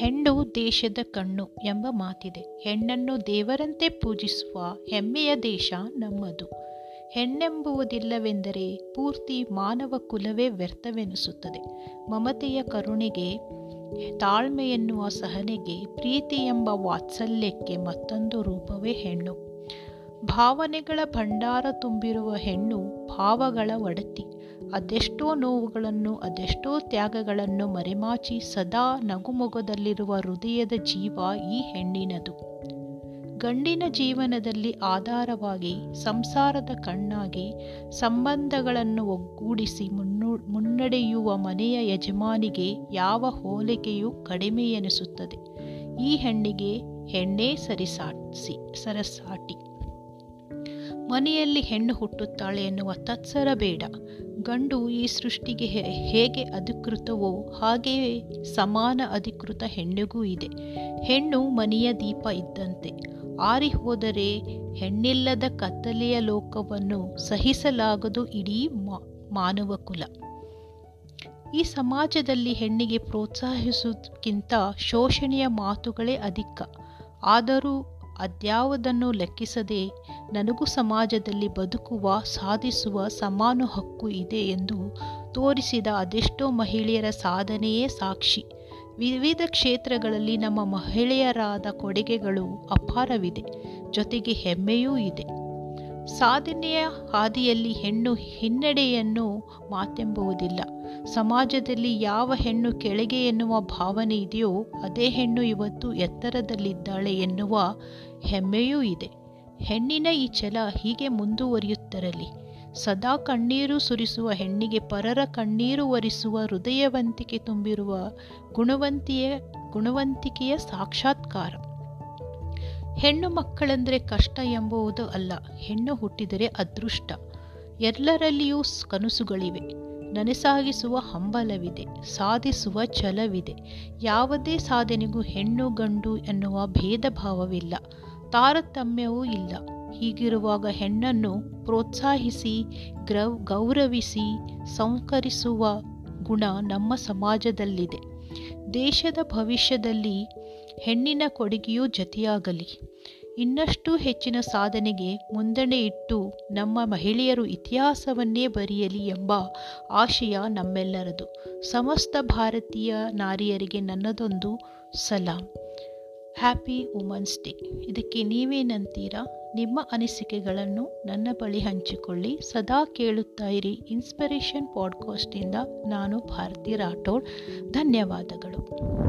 ಹೆಣ್ಣು ದೇಶದ ಕಣ್ಣು ಎಂಬ ಮಾತಿದೆ. ಹೆಣ್ಣನ್ನು ದೇವರಂತೆ ಪೂಜಿಸುವ ಹೆಮ್ಮೆಯ ದೇಶ ನಮ್ಮದು. ಹೆಣ್ಣೆಂಬುವುದಿಲ್ಲವೆಂದರೆ ಪೂರ್ತಿ ಮಾನವ ಕುಲವೇ ವ್ಯರ್ಥವೆನಿಸುತ್ತದೆ. ಮಮತೆಯ ಕರುಣೆಗೆ ತಾಳ್ಮೆ ಎನ್ನುವ ಸಹನೆಗೆ ಪ್ರೀತಿ ಎಂಬ ವಾತ್ಸಲ್ಯಕ್ಕೆ ಮತ್ತೊಂದು ರೂಪವೇ ಹೆಣ್ಣು. ಭಾವನೆಗಳ ಭಂಡಾರ ತುಂಬಿರುವ ಹೆಣ್ಣು ಭಾವಗಳ ಒಡತಿ. ಅದೆಷ್ಟೋ ನೋವುಗಳನ್ನು, ಅದೆಷ್ಟೋ ತ್ಯಾಗಗಳನ್ನು ಮರೆಮಾಚಿ ಸದಾ ನಗುಮೊಗದಲ್ಲಿರುವ ಹೃದಯದ ಜೀವ ಈ ಹೆಣ್ಣಿನದು. ಗಂಡಿನ ಜೀವನದಲ್ಲಿ ಆಧಾರವಾಗಿ, ಸಂಸಾರದ ಕಣ್ಣಾಗಿ, ಸಂಬಂಧಗಳನ್ನು ಒಗ್ಗೂಡಿಸಿ ಮುನ್ನು, ಮುನ್ನಡೆಯುವ ಮನೆಯ ಯಜಮಾನಿಗೆ ಯಾವ ಹೋಲಿಕೆಯೂ ಕಡಿಮೆ ಎನಿಸುತ್ತದೆ ಈ ಹೆಣ್ಣಿಗೆ ಹೆಣ್ಣೇ ಸರಿಸಾಟಿಸಿ, ಸರಸಾಟಿ. ಮನೆಯಲ್ಲಿ ಹೆಣ್ಣು ಹುಟ್ಟುತ್ತಾಳೆ ಎನ್ನುವ ತತ್ಸರ ಬೇಡ. ಗಂಡು ಈ ಸೃಷ್ಟಿಗೆ ಹೇಗೆ ಅಧಿಕೃತವೋ ಹಾಗೆಯೇ ಸಮಾನ ಅಧಿಕೃತ ಹೆಣ್ಣಿಗೂ ಇದೆ. ಹೆಣ್ಣು ಮನೆಯ ದೀಪ ಇದ್ದಂತೆ. ಆರಿ ಹೋದರೆ ಹೆಣ್ಣಿಲ್ಲದ ಕತ್ತಲೆಯ ಲೋಕವನ್ನು ಸಹಿಸಲಾಗದು ಇಡೀ ಮಾನವ ಕುಲ. ಈ ಸಮಾಜದಲ್ಲಿ ಹೆಣ್ಣಿಗೆ ಪ್ರೋತ್ಸಾಹಿಸುವುದಕ್ಕಿಂತ ಶೋಷಣೆಯ ಮಾತುಗಳೇ ಅಧಿಕ. ಆದರೂ ಅದ್ಯಾವುದನ್ನು ಲೆಕ್ಕಿಸದೆ ನನಗೂ ಸಮಾಜದಲ್ಲಿ ಬದುಕುವ, ಸಾಧಿಸುವ ಸಮಾನ ಹಕ್ಕು ಇದೆ ಎಂದು ತೋರಿಸಿದ ಅದೆಷ್ಟೋ ಮಹಿಳೆಯರ ಸಾಧನೆಯೇ ಸಾಕ್ಷಿ. ವಿವಿಧ ಕ್ಷೇತ್ರಗಳಲ್ಲಿ ನಮ್ಮ ಮಹಿಳೆಯರಾದ ಕೊಡುಗೆಗಳು ಅಪಾರವಿದೆ. ಜೊತೆಗೆ ಹೆಮ್ಮೆಯೂ ಇದೆ. ಸಾಧನೆಯ ಹಾದಿಯಲ್ಲಿ ಹೆಣ್ಣು ಹಿನ್ನಡೆಯನ್ನು ಮಾತೆಂಬುವುದಿಲ್ಲ. ಸಮಾಜದಲ್ಲಿ ಯಾವ ಹೆಣ್ಣು ಕೆಳಗೆ ಎನ್ನುವ ಭಾವನೆ ಇದೆಯೋ ಅದೇ ಹೆಣ್ಣು ಇವತ್ತು ಎತ್ತರದಲ್ಲಿದ್ದಾಳೆ ಎನ್ನುವ ಹೆಮ್ಮೆಯೂ ಇದೆ. ಹೆಣ್ಣಿನ ಈ ಛಲ ಹೀಗೆ ಮುಂದುವರಿಯುತ್ತರಲಿ. ಸದಾ ಕಣ್ಣೀರು ಸುರಿಸುವ ಹೆಣ್ಣಿಗೆ ಪರರ ಕಣ್ಣೀರು ಒರೆಸುವ ಹೃದಯವಂತಿಕೆ ತುಂಬಿರುವ ಗುಣವಂತಿಯ ಗುಣವಂತಿಕೆಯ ಸಾಕ್ಷಾತ್ಕಾರ. ಹೆಣ್ಣು ಮಕ್ಕಳೆಂದರೆ ಕಷ್ಟ ಎಂಬುವುದು ಅಲ್ಲ. ಹೆಣ್ಣು ಹುಟ್ಟಿದರೆ ಅದೃಷ್ಟ. ಎಲ್ಲರಲ್ಲಿಯೂ ಕನಸುಗಳಿವೆ. ನನಸಾಗಿಸುವ ಹಂಬಲವಿದೆ. ಸಾಧಿಸುವ ಛಲವಿದೆ. ಯಾವುದೇ ಸಾಧನೆಗೂ ಹೆಣ್ಣು ಗಂಡು ಎನ್ನುವ ಭೇದ ಭಾವವಿಲ್ಲ ತಾರತಮ್ಯವೂ ಇಲ್ಲ. ಹೀಗಿರುವಾಗ ಹೆಣ್ಣನ್ನು ಪ್ರೋತ್ಸಾಹಿಸಿ, ಗ್ರವ್, ಗೌರವಿಸಿ ಸಂಕರಿಸುವ ಗುಣ ನಮ್ಮ ಸಮಾಜದಲ್ಲಿದೆ. ದೇಶದ ಭವಿಷ್ಯದಲ್ಲಿ ಹೆಣ್ಣಿನ ಕೊಡುಗೆಯೂ ಜತೆಯಾಗಲಿ. ಇನ್ನಷ್ಟು ಹೆಚ್ಚಿನ ಸಾಧನೆಗೆ ಮುಂದಣೆ ಇಟ್ಟು ನಮ್ಮ ಮಹಿಳೆಯರು ಇತಿಹಾಸವನ್ನೇ ಬರೆಯಲಿ ಎಂಬ ಆಶಯ ನಮ್ಮೆಲ್ಲರದು. ಸಮಸ್ತ ಭಾರತೀಯ ನಾರಿಯರಿಗೆ ನನ್ನದೊಂದು ಸಲಾಂ. Happy women's day. ಇದಕ್ಕೆ ನೀವೇನಂತೀರಾ? ನಿಮ್ಮ ಅನಿಸಿಕೆಗಳನ್ನು ನನ್ನ ಬಳಿ ಹಂಚಿಕೊಳ್ಳಿ. ಸದಾ ಕೇಳುತ್ತಾ ಇರಿ ಇನ್ಸ್ಪಿರೇಷನ್ ಪಾಡ್ಕಾಸ್ಟಿಂದ ನಾನು ಭಾರತಿ ರಾಠೋಡ್. ಧನ್ಯವಾದಗಳು.